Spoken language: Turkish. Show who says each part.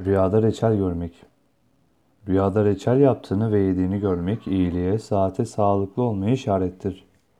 Speaker 1: Rüyada reçel görmek. Rüyada reçel yaptığını ve yediğini görmek iyiliğe, saate, sağlıklı olmaya işarettir.